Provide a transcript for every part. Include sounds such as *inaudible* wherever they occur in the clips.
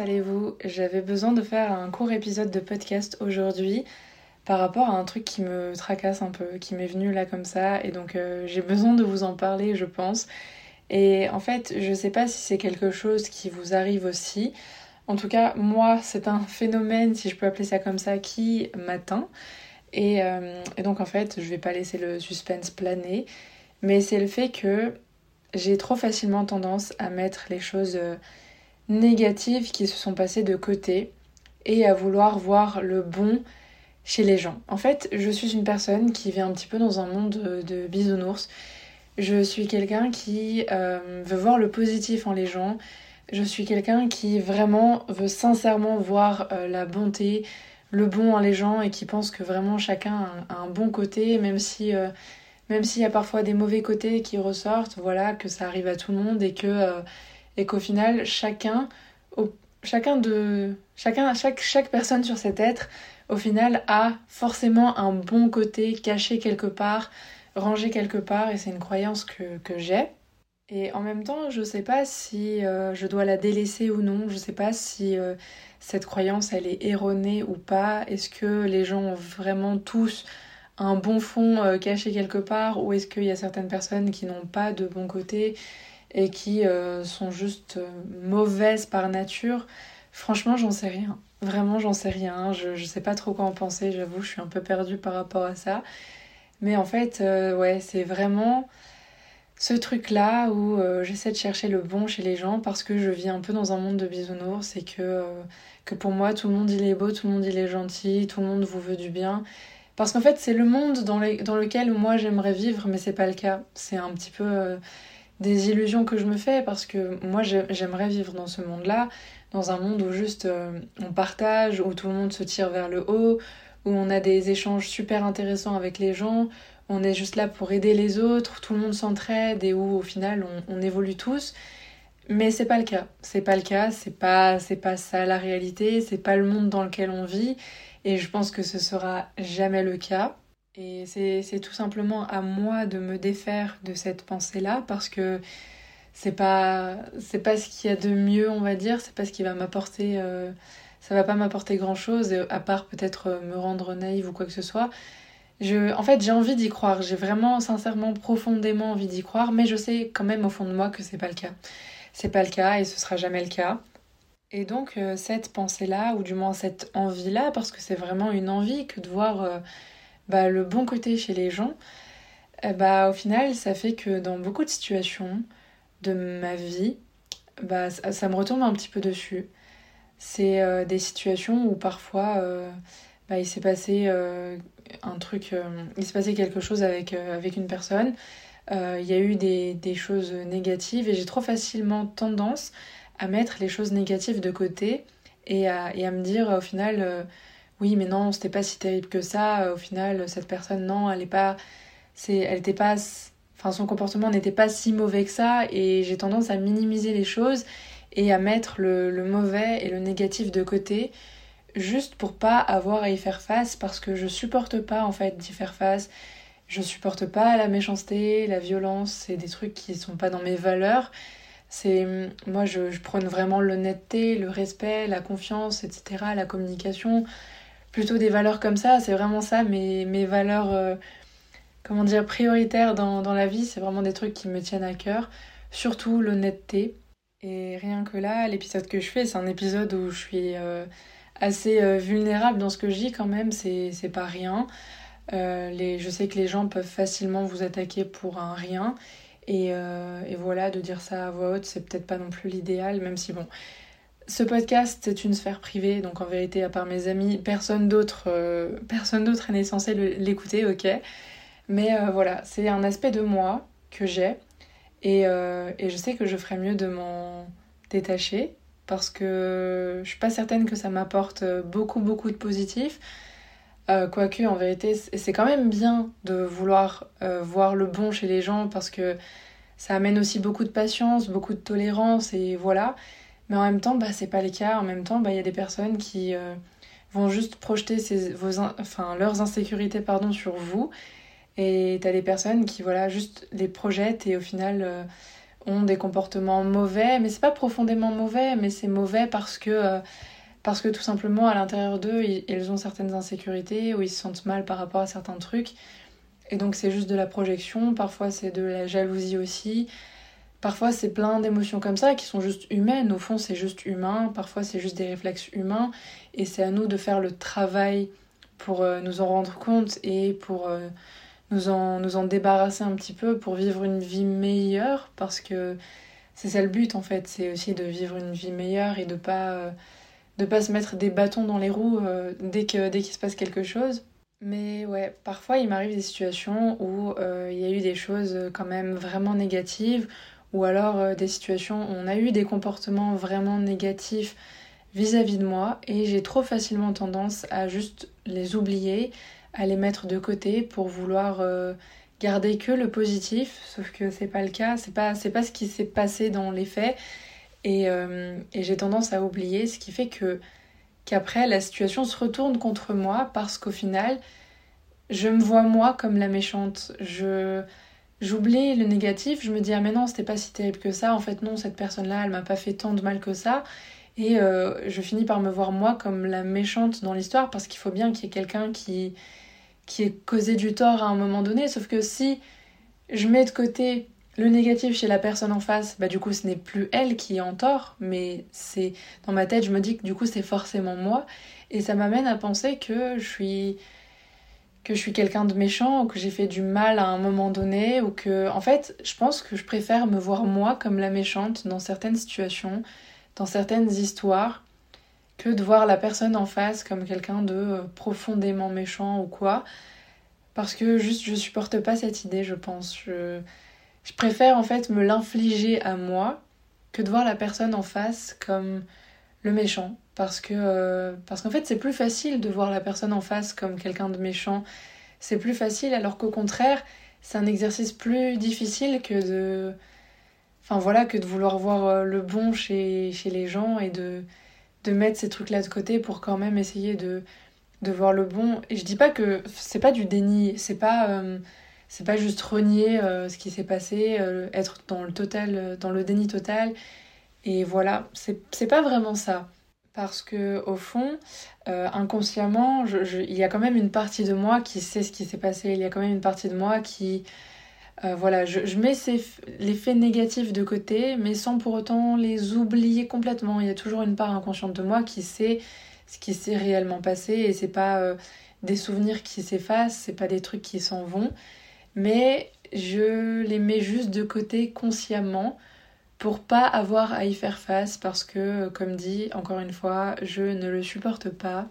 Allez-vous J'avais besoin de faire un court épisode de podcast aujourd'hui par rapport à un truc qui me tracasse un peu, qui m'est venu là comme ça, et donc euh, j'ai besoin de vous en parler, je pense. Et en fait, je sais pas si c'est quelque chose qui vous arrive aussi. En tout cas, moi, c'est un phénomène, si je peux appeler ça comme ça, qui m'atteint. Et, euh, et, donc, en fait, je vais pas laisser le suspense planer, mais c'est le fait que j'ai trop facilement tendance à mettre les choses euh, négatives qui se sont passées de côté et à vouloir voir le bon chez les gens. En fait, je suis une personne qui vit un petit peu dans un monde de bisounours. Je suis quelqu'un qui euh, veut voir le positif en les gens. Je suis quelqu'un qui vraiment veut sincèrement voir euh, la bonté, le bon en les gens et qui pense que vraiment chacun a un, bon côté, même si euh, même s'il y a parfois des mauvais côtés qui ressortent, voilà, que ça arrive à tout le monde et que et qu'au final chacun chacun de chacun chaque chaque personne sur cet être au final a forcément un bon côté caché quelque part, rangé quelque part, et c'est une croyance que, que j'ai. Et en même temps, je sais pas si euh, je dois la délaisser ou non, je sais pas si euh, cette croyance elle est erronée ou pas, est-ce que les gens ont vraiment tous un bon fond euh, caché quelque part, ou est-ce qu'il y a certaines personnes qui n'ont pas de bon côté? Et qui sont juste mauvaises par nature Franchement, j'en sais rien. Vraiment, j'en sais rien. Je, je sais pas trop quoi en penser, j'avoue, je suis un peu perdue par rapport à ça. Mais en fait, euh, ouais, c'est vraiment ce truc-là où euh, j'essaie de chercher le bon chez les gens parce que je vis un peu dans un monde de bisounours et que, euh, que pour moi, tout le monde il est beau, tout le monde il est gentil, tout le monde vous veut du bien. Parce qu'en fait, c'est le monde dans, dans, lequel moi j'aimerais vivre, mais c'est pas le cas. C'est un petit peu des illusions que je me fais parce que moi j'aimerais vivre dans ce monde-là, dans un monde où juste euh, on partage, où tout le monde se tire vers le haut, où on a des échanges super intéressants avec les gens, on est juste là pour aider les autres, tout le monde s'entraide et où au final on, on évolue tous. Mais c'est pas le cas. C'est pas le cas, c'est pas, c'est pas ça la réalité, c'est pas le monde dans lequel on vit et je pense que ce sera jamais le cas. Et c'est tout simplement à moi de me défaire de cette pensée-là parce que c'est pas c'est pas ce qu'il y a de mieux, on va dire, c'est pas ce qui va m'apporter euh, ça va pas m'apporter grand-chose à part peut-être euh, me rendre naïve ou quoi que ce soit. Je, en fait, j'ai envie d'y croire, j'ai vraiment sincèrement profondément envie d'y croire, mais je sais quand même au fond de moi que c'est pas le cas. C'est pas le cas et ce sera jamais le cas. Et donc euh, cette pensée-là, ou du moins cette envie-là, parce que c'est vraiment une envie que de voir bah, le bon côté chez les gens, eh bah, au final, ça fait que dans beaucoup de situations de ma vie, bah, ça, me retombe un petit peu dessus. C'est euh, des situations où parfois euh, bah, il s'est passé euh, un truc, il s'est passé quelque chose avec, une personne, il y a eu des, des choses négatives et j'ai trop facilement tendance à mettre les choses négatives de côté et à, et à me dire au final oui mais non c'était pas si terrible que ça. Au final cette personne non elle est pas c'est elle était pas enfin son comportement n'était pas si mauvais que ça et j'ai tendance à minimiser les choses et à mettre le, mauvais et le négatif de côté juste pour pas avoir à y faire face parce que je supporte pas en fait d'y faire face. Je supporte pas la méchanceté la violence c'est des trucs qui sont pas dans mes valeurs. C'est moi je prône vraiment l'honnêteté le respect la confiance etc la communication plutôt des valeurs comme ça. C'est vraiment ça, mes, mes valeurs, euh, comment dire, prioritaires dans, dans la vie. C'est vraiment des trucs qui me tiennent à cœur. Surtout l'honnêteté. Et rien que là, l'épisode que je fais, c'est un épisode où je suis euh, assez euh, vulnérable dans ce que je dis quand même. C'est pas rien. les, je sais que les gens peuvent facilement vous attaquer pour un rien. Et, et voilà, de dire ça à voix haute, c'est peut-être pas non plus l'idéal, même si bon, ce podcast c'est une sphère privée, donc en vérité, à part mes amis, personne d'autre euh, personne d'autre n'est censé l'écouter, ok. Mais euh, voilà, c'est un aspect de moi que j'ai et, euh, je sais que je ferais mieux de m'en détacher parce que je suis pas certaine que ça m'apporte beaucoup beaucoup de positif. Quoique, en vérité, c'est quand même bien de vouloir voir le bon chez les gens parce que ça amène aussi beaucoup de patience, beaucoup de tolérance et voilà. Mais en même temps, bah, c'est pas le cas. En même temps, bah, il y a des personnes qui euh, vont juste projeter vos enfin, leurs insécurités pardon, sur vous. Et t'as des personnes qui, voilà, juste les projettent et au final, euh, ont des comportements mauvais, mais c'est pas profondément mauvais, mais c'est mauvais parce que, euh, parce que tout simplement à l'intérieur d'eux, ils, ont certaines insécurités ou ils se sentent mal par rapport à certains trucs. Et donc c'est juste de la projection, parfois c'est de la jalousie aussi, parfois c'est plein d'émotions comme ça qui sont juste humaines, au fond c'est juste humain, parfois c'est juste des réflexes humains, et c'est à nous de faire le travail pour euh, nous en rendre compte et pour euh, nous en, nous en débarrasser un petit peu pour vivre une vie meilleure. Parce que c'est ça le but en fait, c'est aussi de vivre une vie meilleure et de pas euh, de pas se mettre des bâtons dans les roues dès que dès qu'il se passe quelque chose. Mais ouais, parfois il m'arrive des situations où il y a eu des choses quand même vraiment négatives ou alors des situations où on a eu des comportements vraiment négatifs vis-à-vis -vis de moi et j'ai trop facilement tendance à juste les oublier à les mettre de côté pour vouloir euh, garder que le positif, sauf que c'est pas le cas, c'est pas, pas ce qui s'est passé dans les faits, et, euh, et j'ai tendance à oublier, ce qui fait que qu'après la situation se retourne contre moi parce qu'au final, je me vois moi comme la méchante. Je j'oublie le négatif, je me dis ah mais non c'était pas si terrible que ça, en fait non cette personne là elle m'a pas fait tant de mal que ça, et euh, je finis par me voir moi comme la méchante dans l'histoire parce qu'il faut bien qu'il y ait quelqu'un qui qui ait causé du tort à un moment donné. Sauf que si je mets de côté le négatif chez la personne en face, bah du coup ce n'est plus elle qui est en tort, mais c'est dans ma tête je me dis que du coup c'est forcément moi. Et ça m'amène à penser que je suis que je suis quelqu'un de méchant ou que j'ai fait du mal à un moment donné ou que en fait je pense que je préfère me voir moi comme la méchante dans certaines situations, dans certaines histoires que de voir la personne en face comme quelqu'un de euh, profondément méchant ou quoi. Parce que juste je supporte pas cette idée, je pense. Je, je préfère en fait me l'infliger à moi que de voir la personne en face comme le méchant. Parce que euh, parce qu'en fait c'est plus facile de voir la personne en face comme quelqu'un de méchant. C'est plus facile alors qu'au contraire c'est un exercice plus difficile que de... Enfin voilà, que de vouloir voir euh, le bon chez, chez les gens et de de mettre ces trucs-là de côté pour quand même essayer de, de voir le bon. Et je dis pas que c'est pas du déni, c'est pas, euh, c'est pas juste renier ce qui s'est passé, être dans le total, dans le déni total. Et voilà, c'est pas vraiment ça. Parce que au fond, inconsciemment, il y a quand même une partie de moi qui sait ce qui s'est passé. Il y a quand même une partie de moi qui, euh, voilà, je, mets les faits négatifs de côté, mais sans pour autant les oublier complètement. Il y a toujours une part inconsciente de moi qui sait ce qui s'est réellement passé et c'est pas euh, des souvenirs qui s'effacent, c'est pas des trucs qui s'en vont, mais je les mets juste de côté consciemment pour pas avoir à y faire face parce que, comme dit, encore une fois, je ne le supporte pas.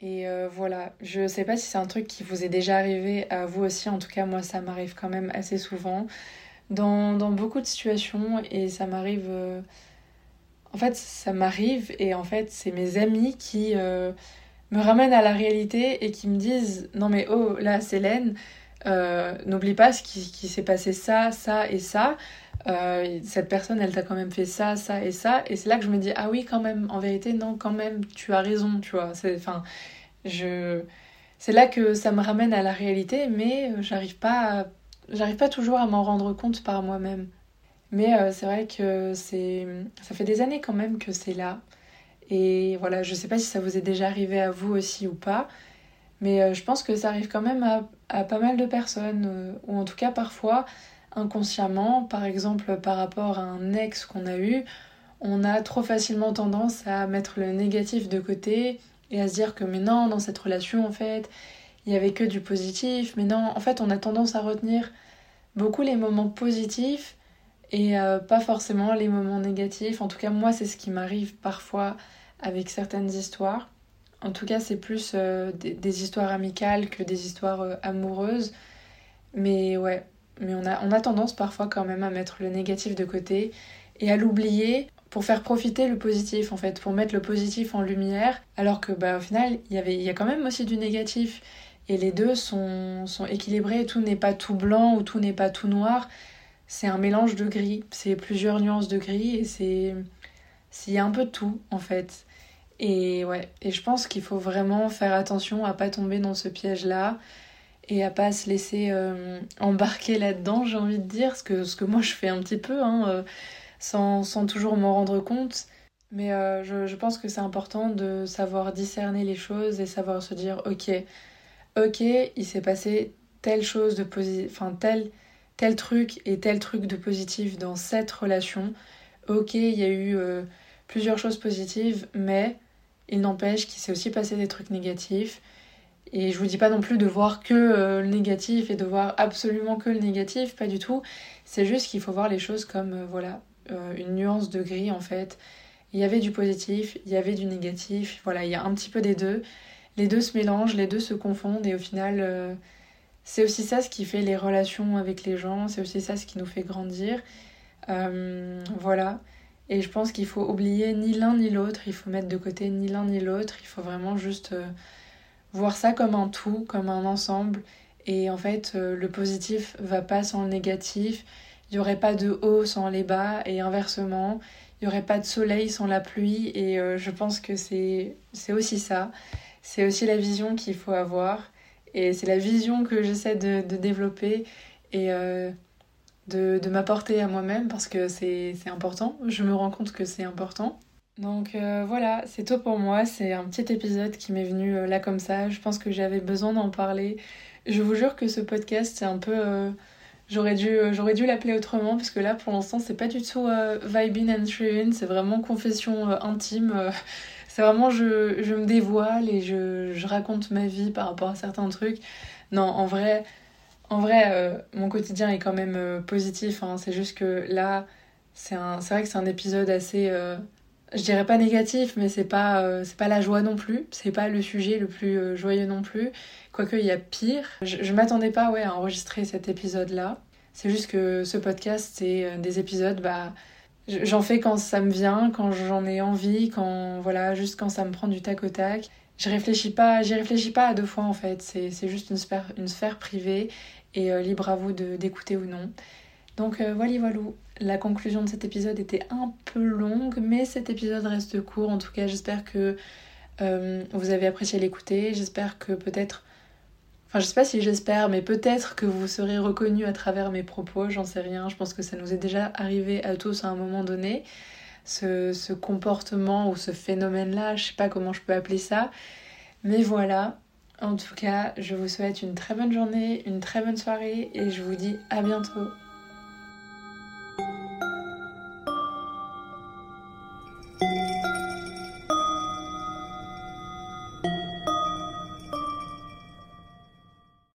Et euh, voilà, je sais pas si c'est un truc qui vous est déjà arrivé à vous aussi, en tout cas moi ça m'arrive quand même assez souvent. Dans, beaucoup de situations et ça m'arrive... Euh, en fait ça m'arrive et en fait c'est mes amis qui euh, me ramènent à la réalité et qui me disent non mais oh là Célène, n'oublie pas ce qui, qui s'est passé ça, ça et ça. Cette personne, elle t'a quand même fait ça, ça et ça. Et c'est là que je me dis, ah oui, quand même, en vérité, non, quand même, tu as raison, tu vois. Enfin, je... C'est là que ça me ramène à la réalité, mais euh, j'arrive pas, j'arrive pas toujours à m'en rendre compte par moi-même. Mais euh, c'est vrai que c'est, ça fait des années quand même que c'est là. Et voilà, je sais pas si ça vous est déjà arrivé à vous aussi ou pas, mais euh, je pense que ça arrive quand même à, à pas mal de personnes, ou en tout cas parfois inconsciemment, par exemple par rapport à un ex qu'on a eu, on a trop facilement tendance à mettre le négatif de côté et à se dire que mais non, dans cette relation en fait, il y avait que du positif, mais non, en fait on a tendance à retenir beaucoup les moments positifs et euh, pas forcément les moments négatifs. En tout cas moi c'est ce qui m'arrive parfois avec certaines histoires. En tout cas c'est plus euh, des, histoires amicales que des histoires euh, amoureuses. Mais ouais, mais on a, on a tendance parfois quand même à mettre le négatif de côté et à l'oublier pour faire profiter le positif en fait, pour mettre le positif en lumière, alors que bah au final y avait il y a quand même aussi du négatif. Et les deux sont, sont équilibrés, tout n'est pas tout blanc ou tout n'est pas tout noir, c'est un mélange de gris, c'est plusieurs nuances de gris et c'est il y a un peu de tout en fait. Et ouais, et je pense qu'il faut vraiment faire attention à pas tomber dans ce piège là et à pas se laisser euh, embarquer là-dedans, j'ai envie de dire, ce que, ce que moi je fais un petit peu, hein, euh, sans, sans, toujours m'en rendre compte. Mais euh, je, je, pense que c'est important de savoir discerner les choses et savoir se dire ok, ok, il s'est passé telle chose de positif, enfin tel, tel truc et tel truc de positif dans cette relation. Ok, il y a eu plusieurs choses positives, mais il n'empêche qu'il s'est aussi passé des trucs négatifs et je vous dis pas non plus de voir que euh, le négatif et de voir absolument que le négatif, pas du tout. C'est juste qu'il faut voir les choses comme euh, voilà, euh, une nuance de gris en fait. Il y avait du positif, il y avait du négatif, voilà, il y a un petit peu des deux. Les deux se mélangent, les deux se confondent et au final, c'est aussi ça ce qui fait les relations avec les gens, c'est aussi ça ce qui nous fait grandir. voilà. Et je pense qu'il faut oublier ni l'un ni l'autre, il faut mettre de côté ni l'un ni l'autre, il faut vraiment juste voir ça comme un tout, comme un ensemble. Et en fait, euh, le positif va pas sans le négatif. Il n'y aurait pas de haut sans les bas et inversement. Il n'y aurait pas de soleil sans la pluie. Et euh, je pense que c'est aussi ça. C'est aussi la vision qu'il faut avoir. Et c'est la vision que j'essaie de, développer et euh, de, de m'apporter à moi-même parce que c'est important. Je me rends compte que c'est important. Donc euh, voilà, c'est tout pour moi. C'est un petit épisode qui m'est venu euh, là comme ça. Je pense que j'avais besoin d'en parler. Je vous jure que ce podcast, c'est un peu. Euh, j'aurais dû, dû l'appeler autrement, parce que là, pour l'instant, c'est pas du tout vibing and thriving, c'est vraiment confession intime. *laughs* c'est vraiment je, je, me dévoile et je, je, raconte ma vie par rapport à certains trucs. Non, en vrai, en vrai mon quotidien est quand même positif. Hein. C'est juste que là, c'est vrai que c'est un épisode assez je dirais pas négatif, mais c'est pas, euh, pas la joie non plus. C'est pas le sujet le plus euh, joyeux non plus. Quoique, il y a pire. Je, m'attendais pas ouais, à enregistrer cet épisode-là. C'est juste que ce podcast, c'est euh, des épisodes, bah, j'en fais quand ça me vient, quand j'en ai envie, quand, voilà, juste quand ça me prend du tac au tac. Je réfléchis pas, j'y réfléchis pas à deux fois en fait. C'est juste une sphère, une sphère privée et libre à vous d'écouter ou non. Donc voilà, voilà. La conclusion de cet épisode était un peu longue, mais cet épisode reste court. En tout cas, j'espère que euh, vous avez apprécié l'écouter. J'espère que peut-être. Enfin, je sais pas si j'espère, mais peut-être que vous serez reconnu à travers mes propos, j'en sais rien. Je pense que ça nous est déjà arrivé à tous à un moment donné. Ce, ce comportement ou ce phénomène-là, je sais pas comment je peux appeler ça. Mais voilà, en tout cas, je vous souhaite une très bonne journée, une très bonne soirée et je vous dis à bientôt.